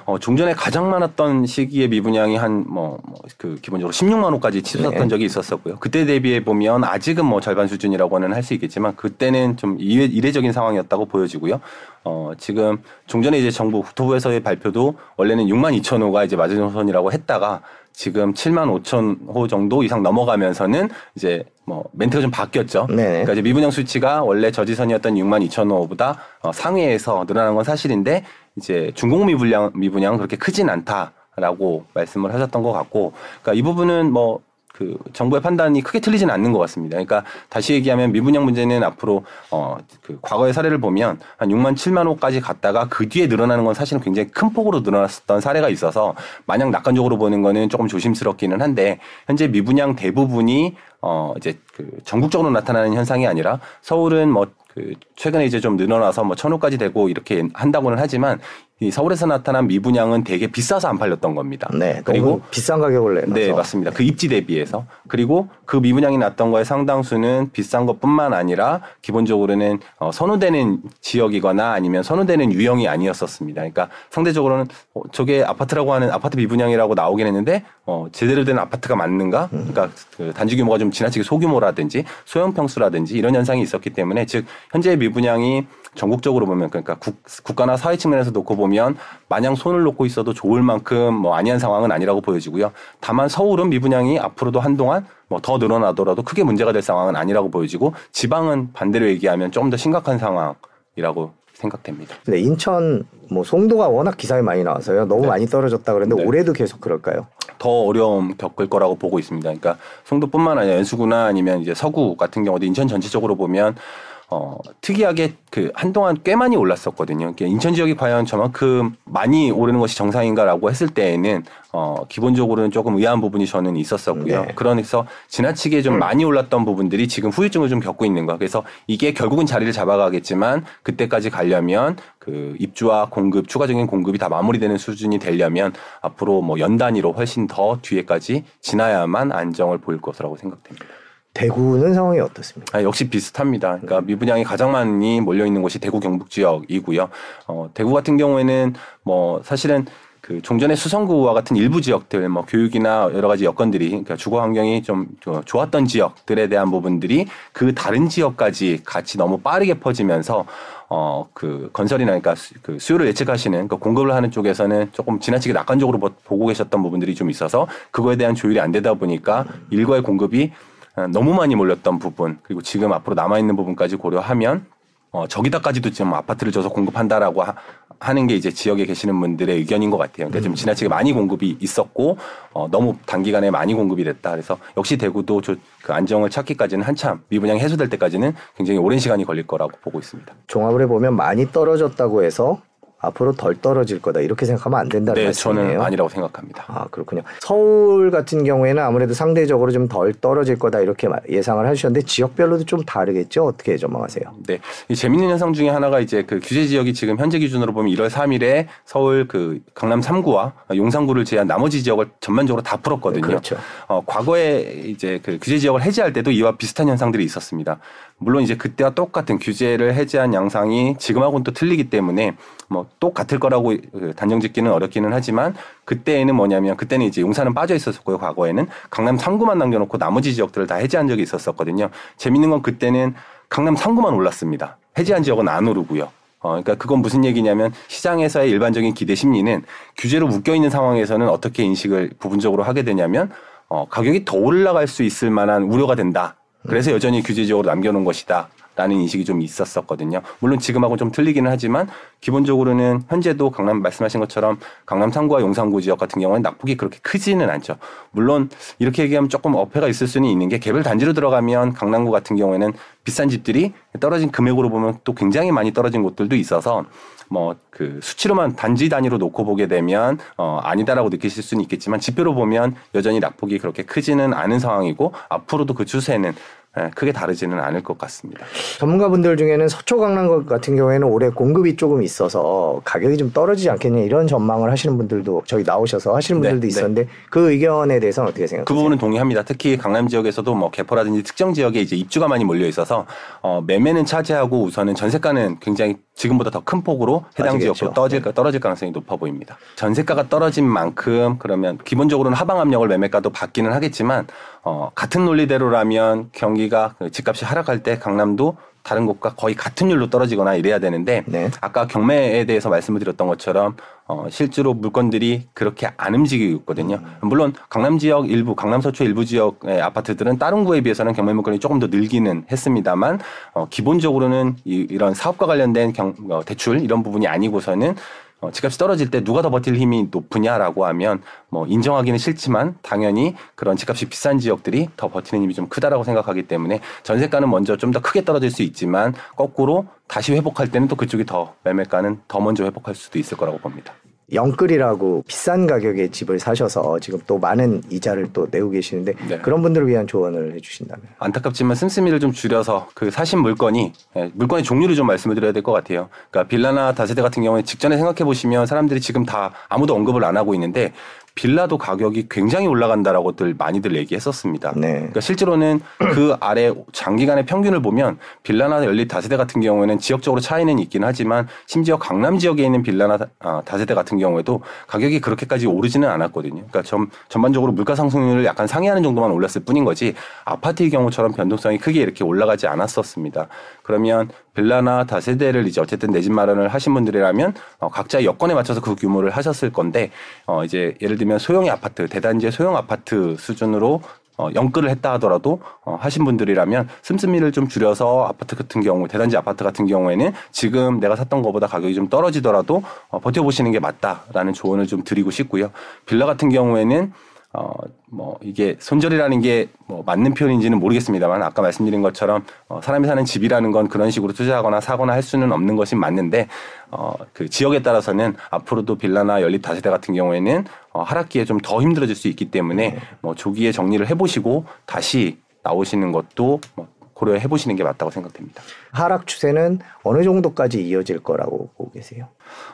어, 종전에 가장 많았던 시기에 미분양이 한 뭐그 기본적으로 16만 호까지 치솟았던 네. 적이 있었었고요. 그때 대비해 보면 아직은 뭐 절반 수준이라고는 할 수 있겠지만 그때는 좀 이례, 이례적인 상황이었다고 보여지고요. 어, 지금 종전에 이제 정부 국토부에서의 발표도 원래는 6만 2천 호가 이제 마지노선이라고 했다가 지금 7만 5천 호 정도 이상 넘어가면서는 이제 뭐 멘트가 좀 바뀌었죠. 네. 그러니까 이제 미분양 수치가 원래 저지선이었던 6만 2천 호보다 어, 상위에서 늘어나는 건 사실인데 이제 중공 미분양 미분양은 그렇게 크진 않다 라고 말씀을 하셨던 것 같고, 그러니까 이 부분은 뭐 그 정부의 판단이 크게 틀리지는 않는 것 같습니다. 그러니까 다시 얘기하면 미분양 문제는 앞으로 어그 과거의 사례를 보면 한 6만 7만 호까지 갔다가 그 뒤에 늘어나는 건 사실은 굉장히 큰 폭으로 늘어났었던 사례가 있어서 마냥 낙관적으로 보는 거는 조금 조심스럽기는 한데 현재 미분양 대부분이 어 이제 그 전국적으로 나타나는 현상이 아니라 서울은 뭐그 최근에 이제 좀 늘어나서 뭐 천호까지 되고 이렇게 한다고는 하지만 이 서울에서 나타난 미분양은 되게 비싸서 안 팔렸던 겁니다. 네. 그리고 비싼 가격을 내놔서. 네, 맞습니다. 그 입지 대비해서. 그리고 그 미분양이 났던 거의 상당수는 비싼 것뿐만 아니라 기본적으로는 어, 선호되는 지역이거나 아니면 선호되는 유형이 아니었었습니다. 그러니까 상대적으로는 어, 저게 아파트라고 하는 아파트 미분양이라고 나오긴 했는데 어, 제대로 된 아파트가 맞는가? 그러니까 그 단지 규모가 좀 지나치게 소규모라든지 소형 평수라든지 이런 현상이 있었기 때문에 즉 현재 미분양이 전국적으로 보면 그러니까 국, 국가나 사회 측면에서 놓고 보면 마냥 손을 놓고 있어도 좋을 만큼 뭐 아니한 상황은 아니라고 보여지고요. 다만 서울은 미분양이 앞으로도 한동안 뭐 더 늘어나더라도 크게 문제가 될 상황은 아니라고 보여지고 지방은 반대로 얘기하면 조금 더 심각한 상황이라고 생각됩니다. 근데 인천 뭐 송도가 워낙 기사에 많이 나와서요. 너무 네. 많이 떨어졌다 그랬는데 네. 올해도 계속 그럴까요? 더 어려움 겪을 거라고 보고 있습니다. 그러니까 송도뿐만 아니라 연수구나 아니면 이제 서구 같은 경우도 인천 전체적으로 보면 어, 특이하게 그 한동안 꽤 많이 올랐었거든요. 그러니까 인천 지역이 과연 저만큼 많이 오르는 것이 정상인가라고 했을 때에는 어, 기본적으로는 조금 의아한 부분이 저는 있었었고요. 네. 그러면서 지나치게 좀 많이 올랐던 부분들이 지금 후유증을 좀 겪고 있는 거. 그래서 이게 결국은 자리를 잡아가겠지만 그때까지 가려면 그 입주와 공급, 추가적인 공급이 다 마무리되는 수준이 되려면 앞으로 뭐 연 단위로 훨씬 더 뒤에까지 지나야만 안정을 보일 것이라고 생각됩니다. 대구는 상황이 어떻습니까? 아, 역시 비슷합니다. 그러니까 미분양이 가장 많이 몰려 있는 곳이 대구 경북 지역이고요. 어, 대구 같은 경우에는 뭐 사실은 그 종전의 수성구와 같은 일부 지역들, 뭐 교육이나 여러 가지 여건들이 그러니까 주거 환경이 좀 저- 좋았던 지역들에 대한 부분들이 그 다른 지역까지 같이 너무 빠르게 퍼지면서 어 그 건설이나 그러니까 수, 그 수요를 예측하시는 그 공급을 하는 쪽에서는 조금 지나치게 낙관적으로 보- 보고 계셨던 부분들이 좀 있어서 그거에 대한 조율이 안 되다 보니까 일과의 공급이 어, 너무 많이 몰렸던 부분 그리고 지금 앞으로 남아 있는 부분까지 고려하면 어, 저기다까지도 지금 아파트를 줘서 공급한다라고 하, 는게 이제 지역에 계시는 분들의 의견인 것 같아요. 그러니까 좀 지나치게 많이 공급이 있었고 어, 너무 단기간에 많이 공급이 됐다. 그래서 역시 대구도 저, 그 안정을 찾기까지는 한참 미분양이 해소될 때까지는 굉장히 오랜 시간이 걸릴 거라고 보고 있습니다. 종합을 해보면 많이 떨어졌다고 해서 앞으로 덜 떨어질 거다 이렇게 생각하면 안 된다는 네, 말씀이네요. 저는 아니라고 생각합니다. 아 그렇군요. 서울 같은 경우에는 아무래도 상대적으로 좀 덜 떨어질 거다 이렇게 마- 예상을 하셨는데 지역별로도 좀 다르겠죠? 어떻게 전망하세요? 네. 이 재밌는 현상 중에 하나가 이제 그 규제 지역이 지금 현재 기준으로 보면 1월 3일에 서울 그 강남 3구와 용산구를 제한 나머지 지역을 전반적으로 다 풀었거든요. 그렇죠. 어, 과거에 이제 그 규제 지역을 해제할 때도 이와 비슷한 현상들이 있었습니다. 물론 이제 그때와 똑같은 규제를 해제한 양상이 지금하고는 또 틀리기 때문에 뭐 똑같을 거라고 그 단정 짓기는 어렵기는 하지만 그때에는 뭐냐면 그때는 이제 용산은 빠져 있었고요. 과거에는 강남 3구만 남겨놓고 나머지 지역들을 다 해제한 적이 있었었거든요. 재밌는 건 그때는 강남 3구만 올랐습니다. 해제한 지역은 안 오르고요. 어, 그러니까 그건 무슨 얘기냐면 시장에서의 일반적인 기대 심리는 규제로 묶여 있는 상황에서는 어떻게 인식을 부분적으로 하게 되냐면 어, 가격이 더 올라갈 수 있을 만한 우려가 된다. 그래서 여전히 규제 지역으로 남겨놓은 것이다. 라는 인식이 좀 있었었거든요. 물론 지금하고는 좀 틀리기는 하지만 기본적으로는 현재도 강남 말씀하신 것처럼 강남 3구와 용산구 지역 같은 경우는 낙폭이 그렇게 크지는 않죠. 물론 이렇게 얘기하면 조금 어폐가 있을 수는 있는 게 개별 단지로 들어가면 강남구 같은 경우에는 비싼 집들이 떨어진 금액으로 보면 또 굉장히 많이 떨어진 곳들도 있어서 뭐 그 수치로만 단지 단위로 놓고 보게 되면 어 아니다라고 느끼실 수는 있겠지만 지표로 보면 여전히 낙폭이 그렇게 크지는 않은 상황이고 앞으로도 그 추세는 예, 크게 다르지는 않을 것 같습니다. 전문가분들 중에는 서초 강남 같은 경우에는 올해 공급이 조금 있어서 가격이 좀 떨어지지 않겠냐 이런 전망을 하시는 분들도 저희 나오셔서 하시는 네, 분들도 네. 있었는데 그 의견에 대해서는 어떻게 그 생각하세요? 부분은 동의합니다. 특히 강남 지역에서도 뭐 개포라든지 특정 지역에 이제 입주가 많이 몰려 있어서 어, 매매는 차지하고 우선은 전세가는 굉장히 지금보다 더 큰 폭으로 해당 빠지겠죠. 지역도 떨어질, 떨어질 가능성이 높아 보입니다. 전세가가 떨어진 만큼 그러면 기본적으로는 하방 압력을 매매가도 받기는 하겠지만 어, 같은 논리대로라면 경기 경기가 그 집값이 하락할 때 강남도 다른 곳과 거의 같은 율로 떨어지거나 이래야 되는데 네. 아까 경매에 대해서 말씀을 드렸던 것처럼 어, 실제로 물건들이 그렇게 안 움직이고 있거든요. 물론 강남 지역 일부, 강남 서초 일부 지역의 아파트들은 다른 구에 비해서는 경매 물건이 조금 더 늘기는 했습니다만 어, 기본적으로는 이, 이런 사업과 관련된 경, 어, 대출 이런 부분이 아니고서는 어, 집값이 떨어질 때 누가 더 버틸 힘이 높으냐라고 하면 뭐 인정하기는 싫지만 당연히 그런 집값이 비싼 지역들이 더 버티는 힘이 좀 크다라고 생각하기 때문에 전세가는 먼저 좀 더 크게 떨어질 수 있지만 거꾸로 다시 회복할 때는 또 그쪽이 더 매매가는 더 먼저 회복할 수도 있을 거라고 봅니다. 영끌이라고 비싼 가격의 집을 사셔서 지금 또 많은 이자를 또 내고 계시는데 네. 그런 분들을 위한 조언을 해주신다면 안타깝지만 씀씀이를 좀 줄여서 그 사신 물건이 예, 물건의 종류를 좀 말씀을 드려야 될 것 같아요. 그러니까 빌라나 다세대 같은 경우에 직전에 생각해 보시면 사람들이 지금 다 아무도 언급을 안 하고 있는데 빌라도 가격이 굉장히 올라간다라고들 많이들 얘기했었습니다. 네. 그러니까 실제로는 그 아래 장기간의 평균을 보면 빌라나 연립 다세대 같은 경우에는 지역적으로 차이는 있긴 하지만 심지어 강남 지역에 있는 빌라나 다- 아, 다세대 같은 경우에도 가격이 그렇게까지 오르지는 않았거든요. 그러니까 전, 전반적으로 물가 상승률을 약간 상회하는 정도만 올랐을 뿐인 거지 아파트의 경우처럼 변동성이 크게 이렇게 올라가지 않았었습니다. 그러면 빌라나 다세대를 이제 어쨌든 내 집 마련을 하신 분들이라면 어, 각자 여건에 맞춰서 그 규모를 하셨을 건데 어, 이제 예를 들면 소형의 아파트 대단지의 소형 아파트 수준으로 어, 영끌을 했다 하더라도 어, 하신 분들이라면 씀씀이를 좀 줄여서 아파트 같은 경우 대단지 아파트 같은 경우에는 지금 내가 샀던 것보다 가격이 좀 떨어지더라도 어, 버텨보시는 게 맞다라는 조언을 좀 드리고 싶고요. 빌라 같은 경우에는 어, 뭐, 이게 손절이라는 게 뭐 맞는 표현인지는 모르겠습니다만 아까 말씀드린 것처럼 어, 사람이 사는 집이라는 건 그런 식으로 투자하거나 사거나 할 수는 없는 것이 맞는데 어, 그 지역에 따라서는 앞으로도 빌라나 연립 다세대 같은 경우에는 어, 하락기에 좀 더 힘들어질 수 있기 때문에 뭐 조기에 정리를 해보시고 다시 나오시는 것도 뭐 고려해 보시는 게 맞다고 생각됩니다. 하락 추세는 어느 정도까지 이어질 거라고 보고 계세요?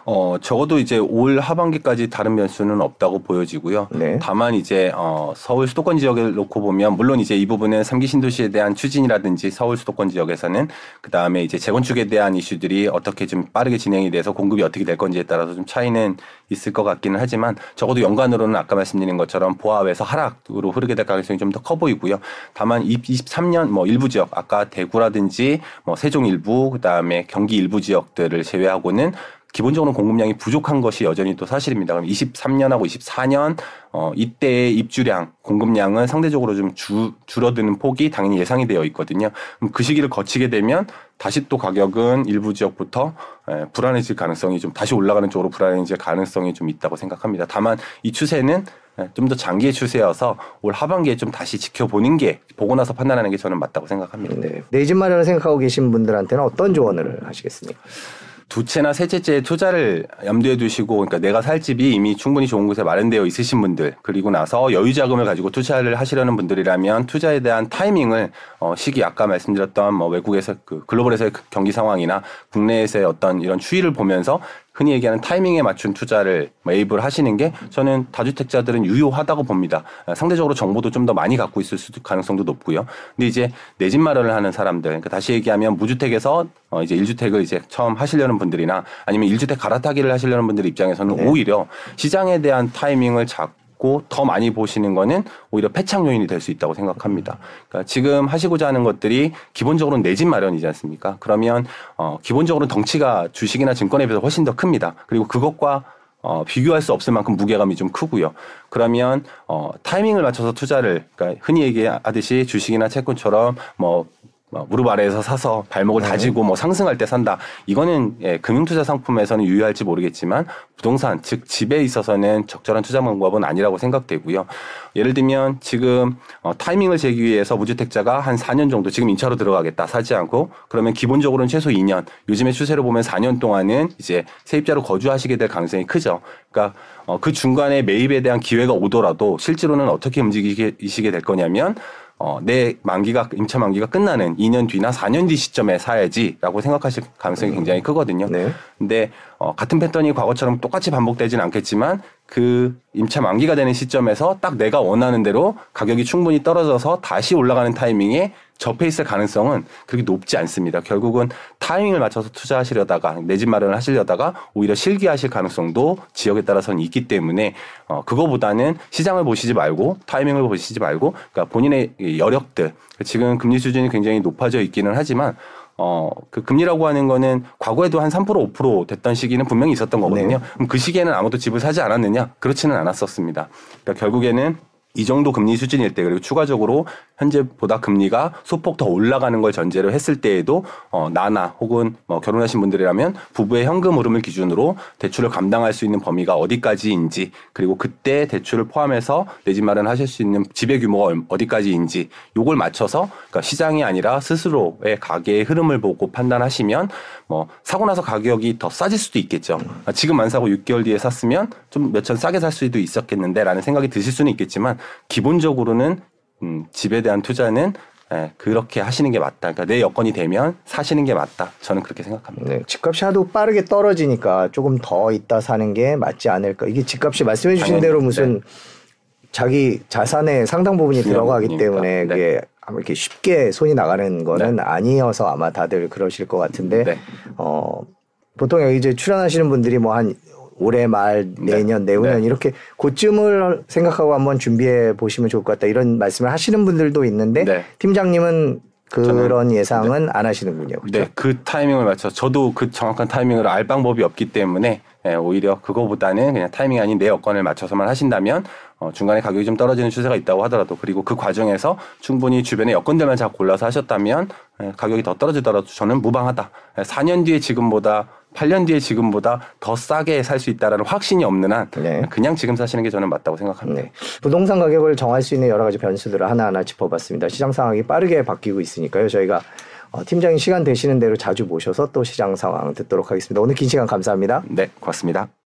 어, 적어도 이제 올 하반기까지 다른 변수는 없다고 보여지고요. 네. 다만 이제 어, 서울 수도권 지역을 놓고 보면 물론 이제 이 부분은 삼기 신도시에 대한 추진이라든지 서울 수도권 지역에서는 그 다음에 이제 재건축에 대한 이슈들이 어떻게 좀 빠르게 진행이 돼서 공급이 어떻게 될 건지에 따라서 좀 차이는 있을 것 같기는 하지만 적어도 연간으로는 아까 말씀드린 것처럼 보합에서 하락으로 흐르게 될 가능성이 좀 더 커 보이고요. 다만 23년 뭐 일부 지역 아까 대구라든지 뭐 세종 일부 그 다음에 경기 일부 지역들을 제외하고는 기본적으로 공급량이 부족한 것이 여전히 또 사실입니다. 그럼 23년하고 24년 어 이때의 입주량 공급량은 상대적으로 좀 주, 줄어드는 폭이 당연히 예상이 되어 있거든요. 그럼 그 시기를 거치게 되면 다시 또 가격은 일부 지역부터 에, 불안해질 가능성이 좀 다시 올라가는 쪽으로 불안해질 가능성이 좀 있다고 생각합니다. 다만 이 추세는 좀더 장기의 추세여서 올 하반기에 좀 다시 지켜보는 게 보고 나서 판단하는 게 저는 맞다고 생각합니다. 네. 내집 마련을 생각하고 계신 분들한테는 어떤 조언을 하시겠습니까? 두 채나 세 채째 투자를 염두에 두시고 그러니까 내가 살 집이 이미 충분히 좋은 곳에 마련되어 있으신 분들 그리고 나서 여유 자금을 가지고 투자를 하시려는 분들이라면 투자에 대한 타이밍을 어 시기 아까 말씀드렸던 뭐 외국에서 그 글로벌에서의 그 경기 상황이나 국내에서의 어떤 이런 추이를 보면서 흔히 얘기하는 타이밍에 맞춘 투자를 매입을 하시는 게 저는 다주택자들은 유효하다고 봅니다. 상대적으로 정보도 좀 더 많이 갖고 있을 수도 가능성도 높고요. 근데 이제 내 집 마련을 하는 사람들, 그러니까 다시 얘기하면 무주택에서 어 이제 1주택을 이제 처음 하시려는 분들이나 아니면 1주택 갈아타기를 하시려는 분들 입장에서는 네. 오히려 시장에 대한 타이밍을 잡고 더 많이 보시는 거는 오히려 패착 요인이 될 수 있다고 생각합니다. 그러니까 지금 하시고자 하는 것들이 기본적으로는 내 집 마련이지 않습니까? 그러면 어 기본적으로 덩치가 주식이나 증권에 비해서 훨씬 더 큽니다. 그리고 그것과 어, 비교할 수 없을 만큼 무게감이 좀 크고요. 그러면 어, 타이밍을 맞춰서 투자를 그러니까 흔히 얘기하듯이 주식이나 채권처럼 뭐뭐 무릎 아래에서 사서 발목을 네. 다지고 뭐 상승할 때 산다. 이거는 예, 금융투자 상품에서는 유효할지 모르겠지만 부동산 즉 집에 있어서는 적절한 투자 방법은 아니라고 생각되고요. 예를 들면 지금 어, 타이밍을 재기 위해서 무주택자가 한 4년 정도 지금 인차로 들어가겠다 사지 않고 그러면 기본적으로는 최소 2년 요즘의 추세를 보면 4년 동안은 이제 세입자로 거주하시게 될 가능성이 크죠. 그러니까 어, 그 중간에 매입에 대한 기회가 오더라도 실제로는 어떻게 움직이시게 될 거냐면 어, 내 만기가 임차 만기가 끝나는 2년 뒤나 4년 뒤 시점에 사야지라고 생각하실 가능성이 굉장히 크거든요. 네. 근데 어, 같은 패턴이 과거처럼 똑같이 반복되진 않겠지만 그 임차 만기가 되는 시점에서 딱 내가 원하는 대로 가격이 충분히 떨어져서 다시 올라가는 타이밍에 접해 있을 가능성은 그렇게 높지 않습니다. 결국은 타이밍을 맞춰서 투자하시려다가 내 집 마련을 하시려다가 오히려 실기하실 가능성도 지역에 따라서는 있기 때문에 어 그거보다는 시장을 보시지 말고 타이밍을 보시지 말고 그러니까 본인의 이 여력들 지금 금리 수준이 굉장히 높아져 있기는 하지만 어, 그 금리라고 하는 거는 과거에도 한 3% 5% 됐던 시기는 분명히 있었던 거거든요. 네. 그럼 그 시기에는 아무도 집을 사지 않았느냐? 그렇지는 않았었습니다. 그러니까 결국에는 이 정도 금리 수준일 때 그리고 추가적으로 현재보다 금리가 소폭 더 올라가는 걸 전제로 했을 때에도 어 나나 혹은 뭐 결혼하신 분들이라면 부부의 현금 흐름을 기준으로 대출을 감당할 수 있는 범위가 어디까지인지 그리고 그때 대출을 포함해서 내 집 마련하실 수 있는 집의 규모가 얼- 어디까지인지 요걸 맞춰서 그러니까 시장이 아니라 스스로의 가계의 흐름을 보고 판단하시면 뭐 사고 나서 가격이 더 싸질 수도 있겠죠. 아, 지금 안 사고 6개월 뒤에 샀으면 좀 몇 천 싸게 살 수도 있었겠는데라는 생각이 드실 수는 있겠지만 기본적으로는 음, 집에 대한 투자는 예, 그렇게 하시는 게 맞다. 그러니까 내 여건이 되면 사시는 게 맞다. 저는 그렇게 생각합니다. 네, 집값이 하도 빠르게 떨어지니까 조금 더 있다 사는 게 맞지 않을까. 이게 집값이 말씀해 주신 대로 무슨 자기 자산의 상당 부분이 들어가기 부분이니까. 때문에 네. 그게 아마 이렇게 쉽게 손이 나가는 거는 아니어서 아마 다들 그러실 것 같은데 네. 어 보통 여기 이제 출연하시는 분들이 뭐 한 올해 말 내년 내후년 네. 이렇게 그쯤을 생각하고 한번 준비해 보시면 좋을 것 같다 이런 말씀을 하시는 분들도 있는데 네. 팀장님은 그런 예상은 안 하시는군요. 그렇죠? 네, 그 타이밍을 맞춰 저도 그 정확한 타이밍을 알 방법이 없기 때문에 예, 오히려 그거보다는 그냥 타이밍 아닌 내 여건을 맞춰서만 하신다면 어, 중간에 가격이 좀 떨어지는 추세가 있다고 하더라도 그리고 그 과정에서 충분히 주변의 여건들만 잘 골라서 하셨다면 예, 가격이 더 떨어지더라도 저는 무방하다. 예, 4년 뒤에 지금보다 8년 뒤에 지금보다 더 싸게 살 수 있다라는 확신이 없는 한 네. 그냥 지금 사시는 게 저는 맞다고 생각합니다. 네. 부동산 가격을 정할 수 있는 여러 가지 변수들을 하나하나 짚어봤습니다. 시장 상황이 빠르게 바뀌고 있으니까요. 저희가 어, 팀장님 시간 되시는 대로 자주 모셔서 또 시장 상황 듣도록 하겠습니다. 오늘 긴 시간 감사합니다. 네, 고맙습니다.